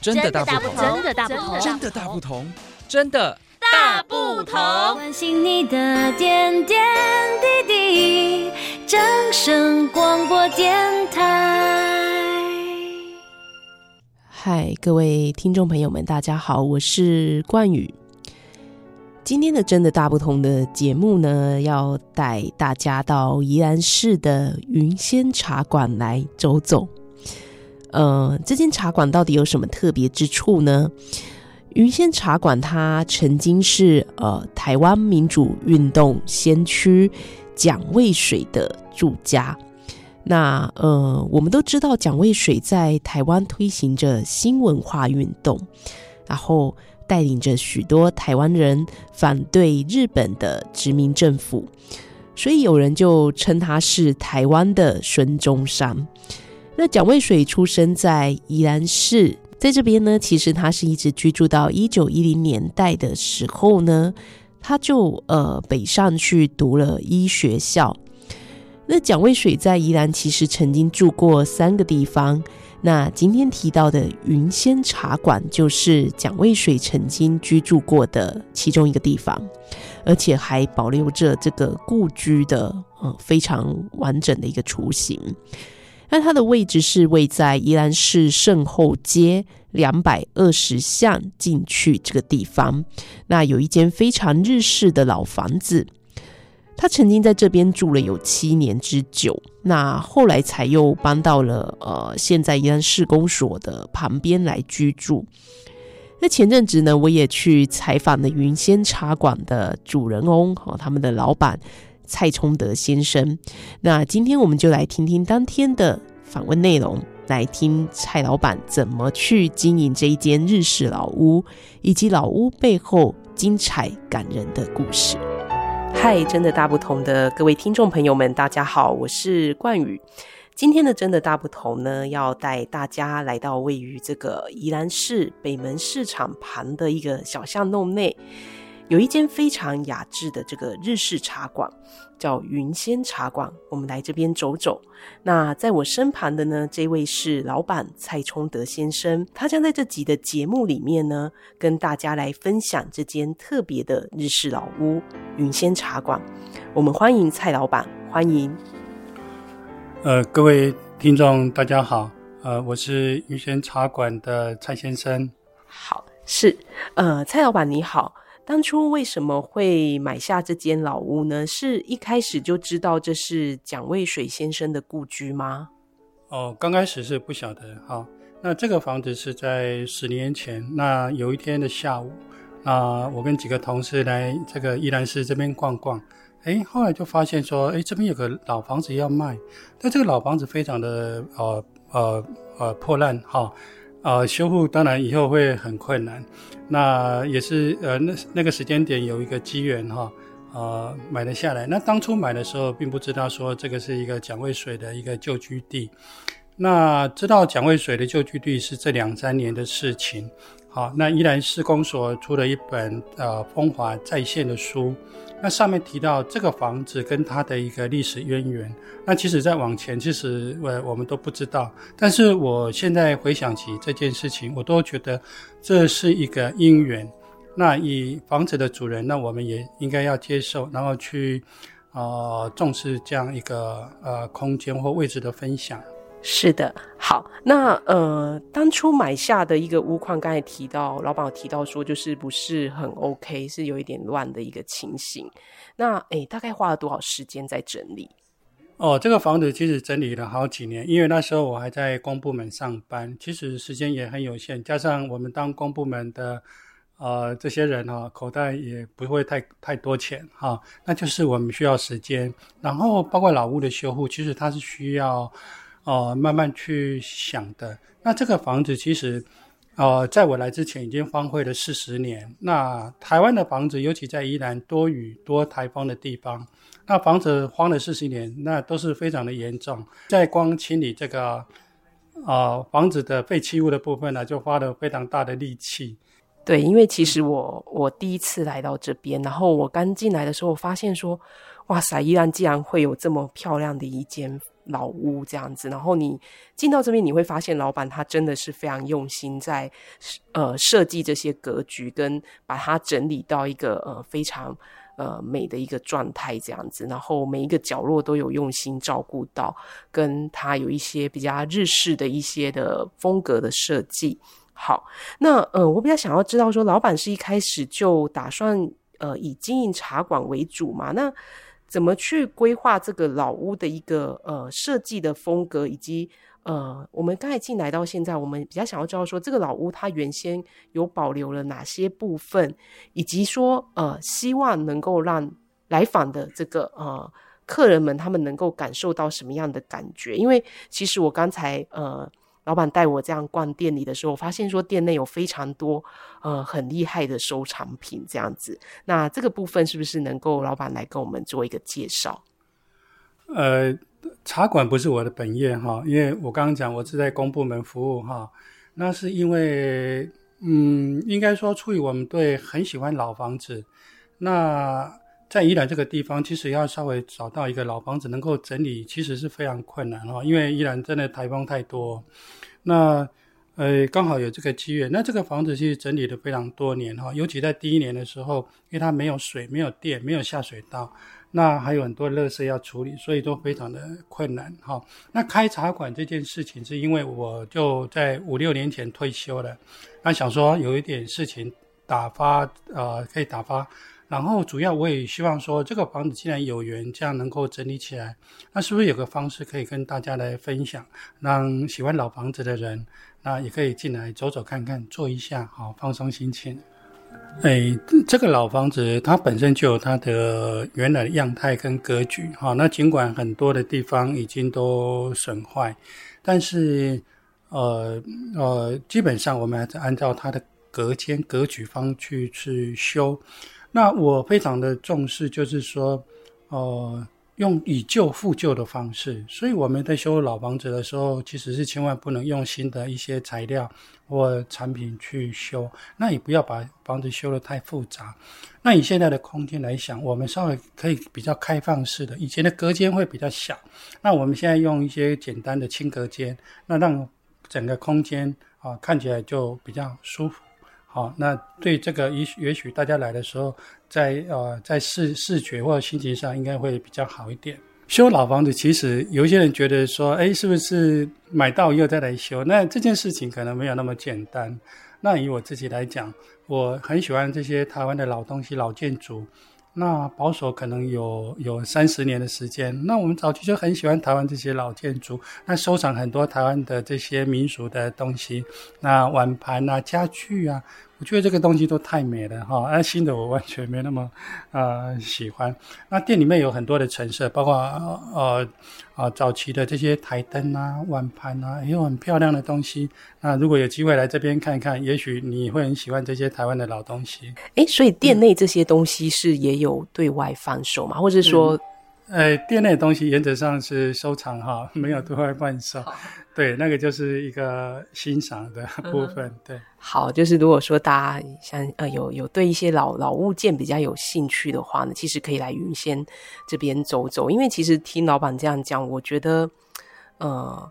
真的大不同，真的大不同，真的大不同，真的大不同。关心你的点点滴滴，掌声广播电台。嗨，各位听众朋友们，大家好，我是冠宇。今天的真的大不同的节目呢，要带大家到宜兰市的云仙茶馆来走走。呃，这间茶馆到底有什么特别之处呢？云仙茶馆它曾经是呃台湾民主运动先驱蒋渭水的住家。那呃，我们都知道蒋渭水在台湾推行着新文化运动，然后。带领着许多台湾人反对日本的殖民政府，所以有人就称他是台湾的孙中山。那蒋渭水出生在宜兰市，在这边呢，其实他是一直居住到一九一零年代的时候呢，他就呃北上去读了医学校。那蒋渭水在宜兰其实曾经住过三个地方。那今天提到的云仙茶馆，就是蒋渭水曾经居住过的其中一个地方，而且还保留着这个故居的呃非常完整的一个雏形。那它的位置是位在宜兰市圣后街两百二十巷进去这个地方，那有一间非常日式的老房子。他曾经在这边住了有七年之久，那后来才又搬到了呃现在宜兰市公所的旁边来居住。那前阵子呢，我也去采访了云仙茶馆的主人翁和他们的老板蔡聪德先生。那今天我们就来听听当天的访问内容，来听蔡老板怎么去经营这一间日式老屋，以及老屋背后精彩感人的故事。嗨，真的大不同的各位听众朋友们，大家好，我是冠宇。今天的真的大不同呢，要带大家来到位于这个宜兰市北门市场旁的一个小巷弄内，有一间非常雅致的这个日式茶馆，叫云仙茶馆。我们来这边走走。那在我身旁的呢，这位是老板蔡崇德先生，他将在这集的节目里面呢，跟大家来分享这间特别的日式老屋。云仙茶馆，我们欢迎蔡老板，欢迎。呃，各位听众，大家好，呃，我是云仙茶馆的蔡先生。好，是，呃，蔡老板你好，当初为什么会买下这间老屋呢？是一开始就知道这是蒋渭水先生的故居吗？哦，刚开始是不晓得。好，那这个房子是在十年前，那有一天的下午。啊、我跟几个同事来这个宜兰市这边逛逛，哎，后来就发现说，哎，这边有个老房子要卖，但这个老房子非常的呃呃呃破烂哈，呃修复当然以后会很困难，那也是呃那那个时间点有一个机缘哈，呃买了下来。那当初买的时候并不知道说这个是一个蒋渭水的一个旧居地，那知道蒋渭水的旧居地是这两三年的事情。好，那宜兰市公所出了一本呃风华再现的书，那上面提到这个房子跟它的一个历史渊源。那其实再往前，其实呃我们都不知道。但是我现在回想起这件事情，我都觉得这是一个因缘。那以房子的主人，那我们也应该要接受，然后去呃重视这样一个呃空间或位置的分享。是的，好，那呃，当初买下的一个屋况，刚才提到老板有提到说，就是不是很 OK，是有一点乱的一个情形。那诶，大概花了多少时间在整理？哦，这个房子其实整理了好几年，因为那时候我还在公部门上班，其实时间也很有限，加上我们当公部门的呃这些人哈、口袋也不会太太多钱哈、那就是我们需要时间，然后包括老屋的修复，其实它是需要。哦，慢慢去想的。那这个房子其实，呃，在我来之前已经荒废了四十年。那台湾的房子，尤其在宜兰多雨多台风的地方，那房子荒了四十年，那都是非常的严重。在光清理这个，呃，房子的废弃物的部分呢，就花了非常大的力气。对，因为其实我我第一次来到这边，然后我刚进来的时候，发现说，哇塞，宜兰竟然会有这么漂亮的一间。老屋这样子。然后你进到这边，你会发现老板他真的是非常用心在呃设计这些格局，跟把它整理到一个呃非常呃美的一个状态这样子。然后每一个角落都有用心照顾到，跟他有一些比较日式的一些的风格的设计。好，那呃，我比较想要知道说，老板是一开始就打算呃以经营茶馆为主嘛？那怎么去规划这个老屋的一个呃设计的风格，以及呃我们刚才进来到现在，我们比较想要知道说，这个老屋它原先有保留了哪些部分，以及说呃希望能够让来访的这个呃客人们他们能够感受到什么样的感觉？因为其实我刚才呃。老板带我这样逛店里的时候，我发现说店内有非常多呃很厉害的收藏品这样子。那这个部分是不是能够老板来跟我们做一个介绍？呃，茶馆不是我的本业哈，因为我刚刚讲我是在公部门服务哈。那是因为嗯，应该说出于我们对很喜欢老房子，那在宜兰这个地方，其实要稍微找到一个老房子能够整理，其实是非常困难哈，因为宜兰真的台风太多。那，呃，刚好有这个机缘。那这个房子其实整理了非常多年哈，尤其在第一年的时候，因为它没有水、没有电、没有下水道，那还有很多垃圾要处理，所以都非常的困难哈。那开茶馆这件事情，是因为我就在五六年前退休了，那想说有一点事情打发，呃，可以打发。然后主要我也希望说，这个房子既然有缘这样能够整理起来，那是不是有个方式可以跟大家来分享，让喜欢老房子的人，那也可以进来走走看看，坐一下，好放松心情。哎，这个老房子它本身就有它的原来的样态跟格局，哈，那尽管很多的地方已经都损坏，但是呃呃，基本上我们还是按照它的隔间格局方去去修。那我非常的重视，就是说，呃，用以旧复旧的方式。所以我们在修老房子的时候，其实是千万不能用新的一些材料或产品去修。那也不要把房子修得太复杂。那以现在的空间来想，我们稍微可以比较开放式的，以前的隔间会比较小。那我们现在用一些简单的轻隔间，那让整个空间啊看起来就比较舒服。好，那对这个也许也许大家来的时候在，在呃在视视觉或者心情上应该会比较好一点。修老房子，其实有些人觉得说，哎，是不是买到以后再来修？那这件事情可能没有那么简单。那以我自己来讲，我很喜欢这些台湾的老东西、老建筑。那保守可能有有三十年的时间。那我们早期就很喜欢台湾这些老建筑，那收藏很多台湾的这些民俗的东西，那碗盘啊、家具啊。我觉得这个东西都太美了哈，而新的我完全没那么呃喜欢。那店里面有很多的陈设，包括呃呃早期的这些台灯啊、碗盘啊，也有很漂亮的东西。那如果有机会来这边看一看，也许你会很喜欢这些台湾的老东西。诶，所以店内这些东西是也有对外贩售吗？或者说？嗯呃，店内的东西原则上是收藏哈，没有对外贩售。对，那个就是一个欣赏的部分。嗯、对，好，就是如果说大家像呃有有对一些老老物件比较有兴趣的话呢，其实可以来云仙这边走走。因为其实听老板这样讲，我觉得，呃，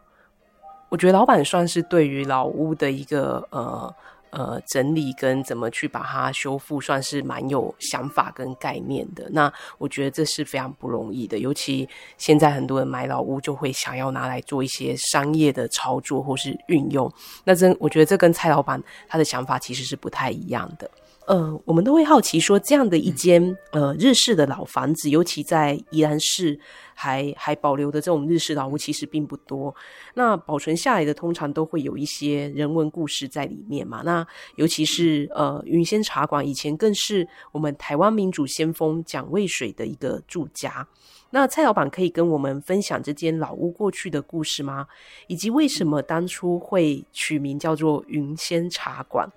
我觉得老板算是对于老屋的一个呃。呃，整理跟怎么去把它修复，算是蛮有想法跟概念的。那我觉得这是非常不容易的，尤其现在很多人买老屋就会想要拿来做一些商业的操作或是运用。那真我觉得这跟蔡老板他的想法其实是不太一样的。呃，我们都会好奇说，这样的一间呃日式的老房子，尤其在宜兰市还还保留的这种日式老屋，其实并不多。那保存下来的，通常都会有一些人文故事在里面嘛。那尤其是呃云仙茶馆，以前更是我们台湾民主先锋蒋渭水的一个住家。那蔡老板可以跟我们分享这间老屋过去的故事吗？以及为什么当初会取名叫做云仙茶馆？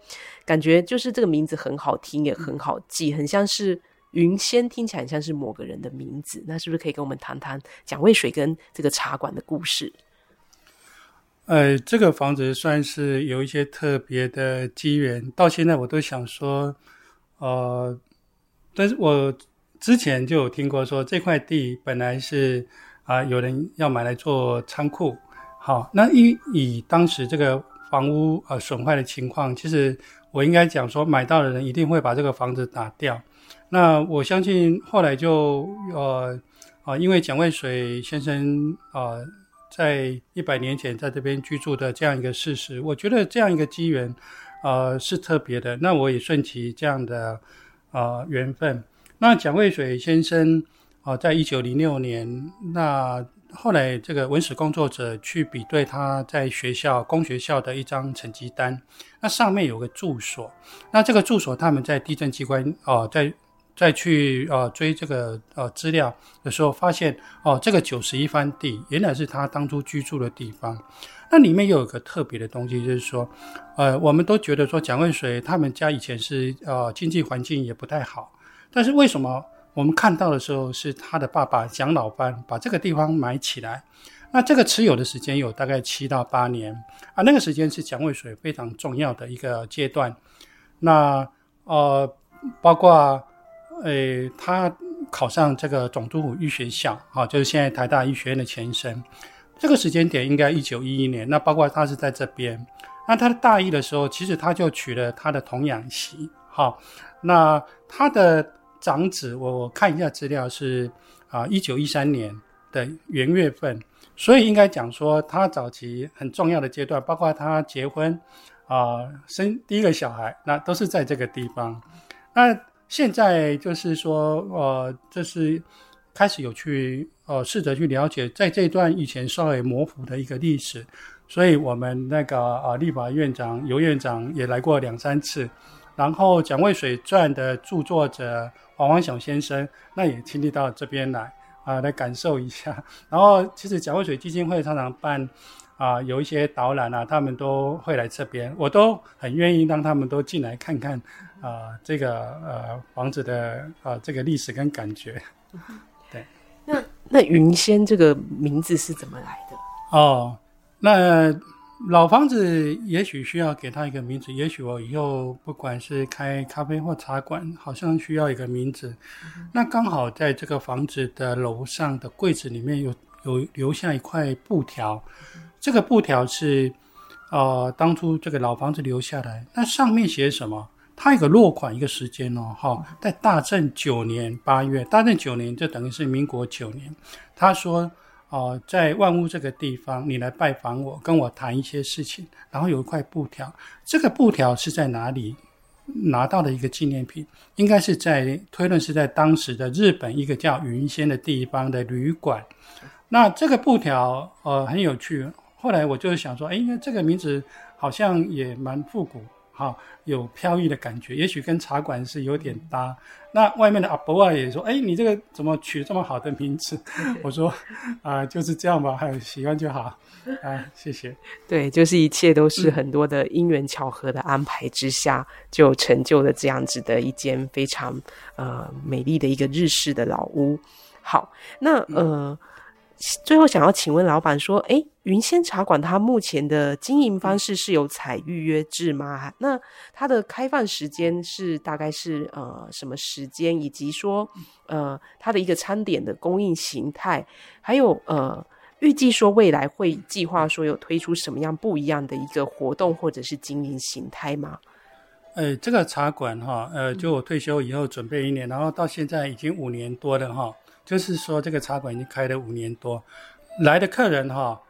感觉就是这个名字很好听，也很好记，很像是云仙，听起来很像是某个人的名字。那是不是可以跟我们谈谈蒋渭水跟这个茶馆的故事？呃，这个房子算是有一些特别的机缘，到现在我都想说，呃，但是我。之前就有听过说，这块地本来是啊、有人要买来做仓库。好，那以以当时这个房屋呃损坏的情况，其实我应该讲说，买到的人一定会把这个房子打掉。那我相信后来就呃啊，因为蒋渭水先生啊。呃在一百年前在这边居住的这样一个事实，我觉得这样一个机缘，呃，是特别的。那我也顺其这样的呃缘分。那蒋渭水先生啊、在一九零六年，那后来这个文史工作者去比对他在学校公学校的一张成绩单，那上面有个住所，那这个住所他们在地震机关哦、在。再去呃追这个呃资料的时候，发现哦，这个九十一番地原来是他当初居住的地方。那里面有一个特别的东西，就是说，呃，我们都觉得说蒋渭水他们家以前是呃经济环境也不太好，但是为什么我们看到的时候是他的爸爸蒋老班把这个地方买起来？那这个持有的时间有大概七到八年啊，那个时间是蒋渭水非常重要的一个阶段。那呃，包括。诶，他考上这个总督府医学校，哈，就是现在台大医学院的前身。这个时间点应该一九一一年。那包括他是在这边。那他的大一的时候，其实他就娶了他的童养媳，哈。那他的长子，我我看一下资料是啊，一九一三年的元月份。所以应该讲说，他早期很重要的阶段，包括他结婚啊，生第一个小孩，那都是在这个地方。那现在就是说，呃，这是开始有去，呃，试着去了解，在这段以前稍微模糊的一个历史，所以我们那个呃立法院长游院长也来过两三次，然后《蒋渭水传》的著作者黄王雄先生，那也亲历到这边来啊、呃，来感受一下。然后，其实蒋渭水基金会常常办。啊，有一些导览啊，他们都会来这边，我都很愿意让他们都进来看看啊，这个呃房子的啊这个历史跟感觉。对，那那云仙这个名字是怎么来的？哦，那老房子也许需要给他一个名字，也许我以后不管是开咖啡或茶馆，好像需要一个名字。那刚好在这个房子的楼上的柜子里面有有留下一块布条。这个布条是，呃，当初这个老房子留下来，那上面写什么？它有个落款，一个时间哦，哈，在大正九年八月，大正九年就等于是民国九年。他说，呃，在万物这个地方，你来拜访我，跟我谈一些事情。然后有一块布条，这个布条是在哪里拿到的一个纪念品？应该是在推论是在当时的日本一个叫云仙的地方的旅馆。那这个布条，呃，很有趣。后来我就想说，哎，这个名字好像也蛮复古，哈，有飘逸的感觉，也许跟茶馆是有点搭。那外面的阿伯啊也说，哎，你这个怎么取这么好的名字？我说，啊、就是这样吧，还有喜欢就好，啊，谢谢。对，就是一切都是很多的因缘巧合的安排之下，就成就了这样子的一间非常呃美丽的一个日式的老屋。好，那呃。最后想要请问老板说，诶，云仙茶馆它目前的经营方式是有采预约制吗？那它的开放时间是大概是呃什么时间？以及说呃它的一个餐点的供应形态，还有呃预计说未来会计划说有推出什么样不一样的一个活动或者是经营形态吗？呃，这个茶馆哈，呃，就我退休以后准备一年，然后到现在已经五年多了哈。就是说，这个茶馆已经开了五年多，来的客人哈，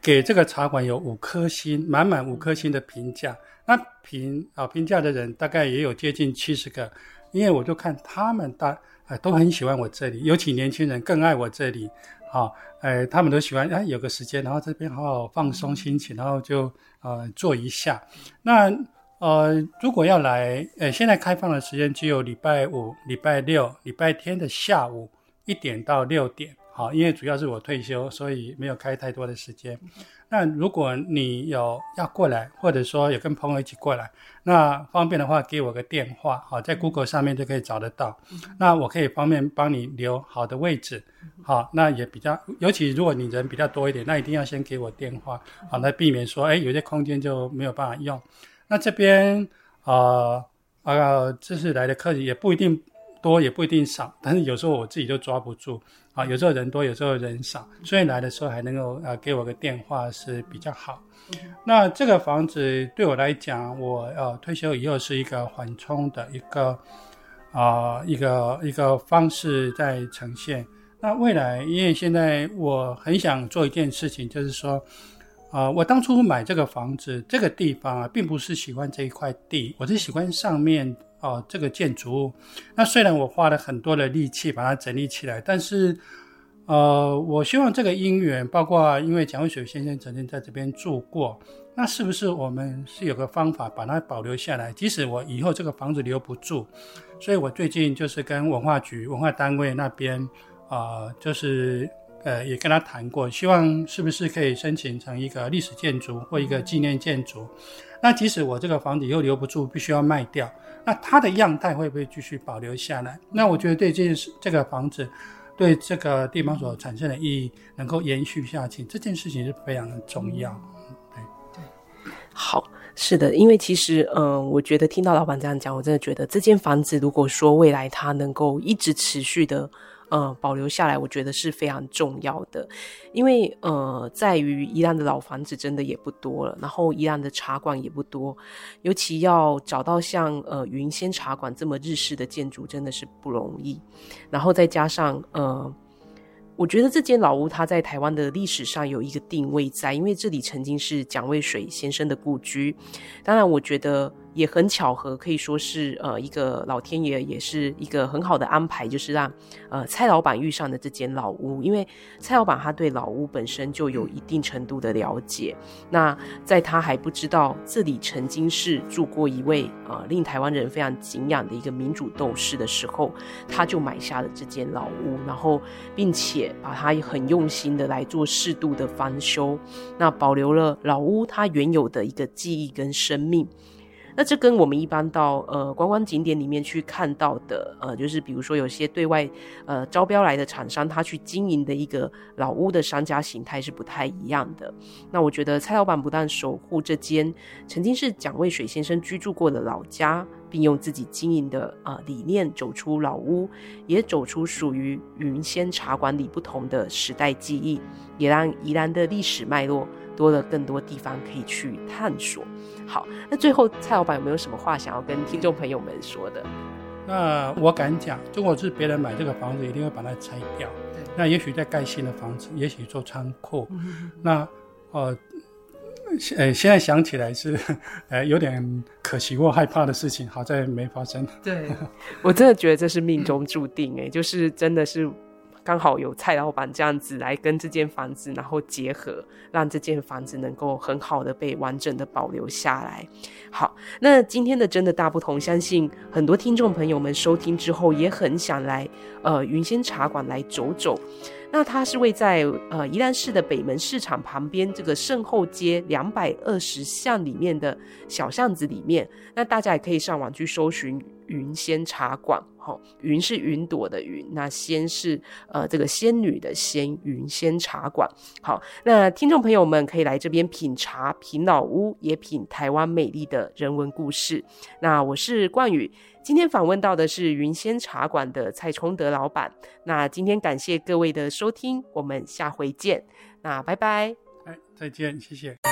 给这个茶馆有五颗星，满满五颗星的评价。那评啊评价的人大概也有接近七十个，因为我就看他们大啊都很喜欢我这里，尤其年轻人更爱我这里。好，呃，他们都喜欢，哎，有个时间，然后这边好好放松心情，然后就呃坐一下。那呃，如果要来，呃，现在开放的时间只有礼拜五、礼拜六、礼拜天的下午。一点到六点，好，因为主要是我退休，所以没有开太多的时间。那如果你有要过来，或者说有跟朋友一起过来，那方便的话给我个电话，好，在 Google 上面就可以找得到。那我可以方便帮你留好的位置，好，那也比较，尤其如果你人比较多一点，那一定要先给我电话，好，来避免说，哎，有些空间就没有办法用。那这边，呃，啊，这次来的客人也不一定。多也不一定少，但是有时候我自己都抓不住，啊，有时候人多，有时候人少，所以来的时候还能够呃给我个电话是比较好。那这个房子对我来讲，我呃退休以后是一个缓冲的一个啊、呃、一个一个方式在呈现。那未来，因为现在我很想做一件事情，就是说，啊、呃，我当初买这个房子这个地方啊，并不是喜欢这一块地，我是喜欢上面。哦，这个建筑物，那虽然我花了很多的力气把它整理起来，但是，呃，我希望这个因缘，包括因为蒋渭水先生曾经在这边住过，那是不是我们是有个方法把它保留下来？即使我以后这个房子留不住，所以我最近就是跟文化局文化单位那边，啊、就是呃也跟他谈过，希望是不是可以申请成一个历史建筑或一个纪念建筑。那即使我这个房子以后留不住，必须要卖掉。那它的样态会不会继续保留下来？那我觉得对这件事，这个房子对这个地方所产生的意义能够延续下去，这件事情是非常的重要。对对，好，是的，因为其实，嗯，我觉得听到老板这样讲，我真的觉得这间房子如果说未来它能够一直持续的。呃，保留下来，我觉得是非常重要的，因为呃，在于宜兰的老房子真的也不多了，然后宜兰的茶馆也不多，尤其要找到像呃云仙茶馆这么日式的建筑，真的是不容易。然后再加上呃，我觉得这间老屋它在台湾的历史上有一个定位在，因为这里曾经是蒋渭水先生的故居。当然，我觉得。也很巧合，可以说是呃一个老天爷，也是一个很好的安排，就是让呃蔡老板遇上的这间老屋。因为蔡老板他对老屋本身就有一定程度的了解，那在他还不知道这里曾经是住过一位呃令台湾人非常敬仰的一个民主斗士的时候，他就买下了这间老屋，然后并且把它很用心的来做适度的翻修，那保留了老屋它原有的一个记忆跟生命。那这跟我们一般到呃观光景点里面去看到的呃，就是比如说有些对外呃招标来的厂商，他去经营的一个老屋的商家形态是不太一样的。那我觉得蔡老板不但守护这间曾经是蒋渭水先生居住过的老家，并用自己经营的呃理念走出老屋，也走出属于云仙茶馆里不同的时代记忆，也让宜兰的历史脉络多了更多地方可以去探索。好，那最后蔡老板有没有什么话想要跟听众朋友们说的？那我敢讲，如果是别人买这个房子，一定会把它拆掉。对那也许在盖新的房子，也许做仓库。嗯、那呃，呃，现在想起来是 呃有点可惜或害怕的事情，好在没发生。对，我真的觉得这是命中注定哎，就是真的是。刚好有蔡老板这样子来跟这间房子，然后结合，让这间房子能够很好的被完整的保留下来。好，那今天的真的大不同，相信很多听众朋友们收听之后也很想来呃云仙茶馆来走走。那它是位在呃宜兰市的北门市场旁边这个圣后街两百二十巷里面的小巷子里面，那大家也可以上网去搜寻云仙茶馆。好，云是云朵的云，那仙是呃这个仙女的仙，云仙茶馆。好，那听众朋友们可以来这边品茶、品老屋，也品台湾美丽的人文故事。那我是冠宇，今天访问到的是云仙茶馆的蔡崇德老板。那今天感谢各位的收听，我们下回见。那拜拜，哎，再见，谢谢。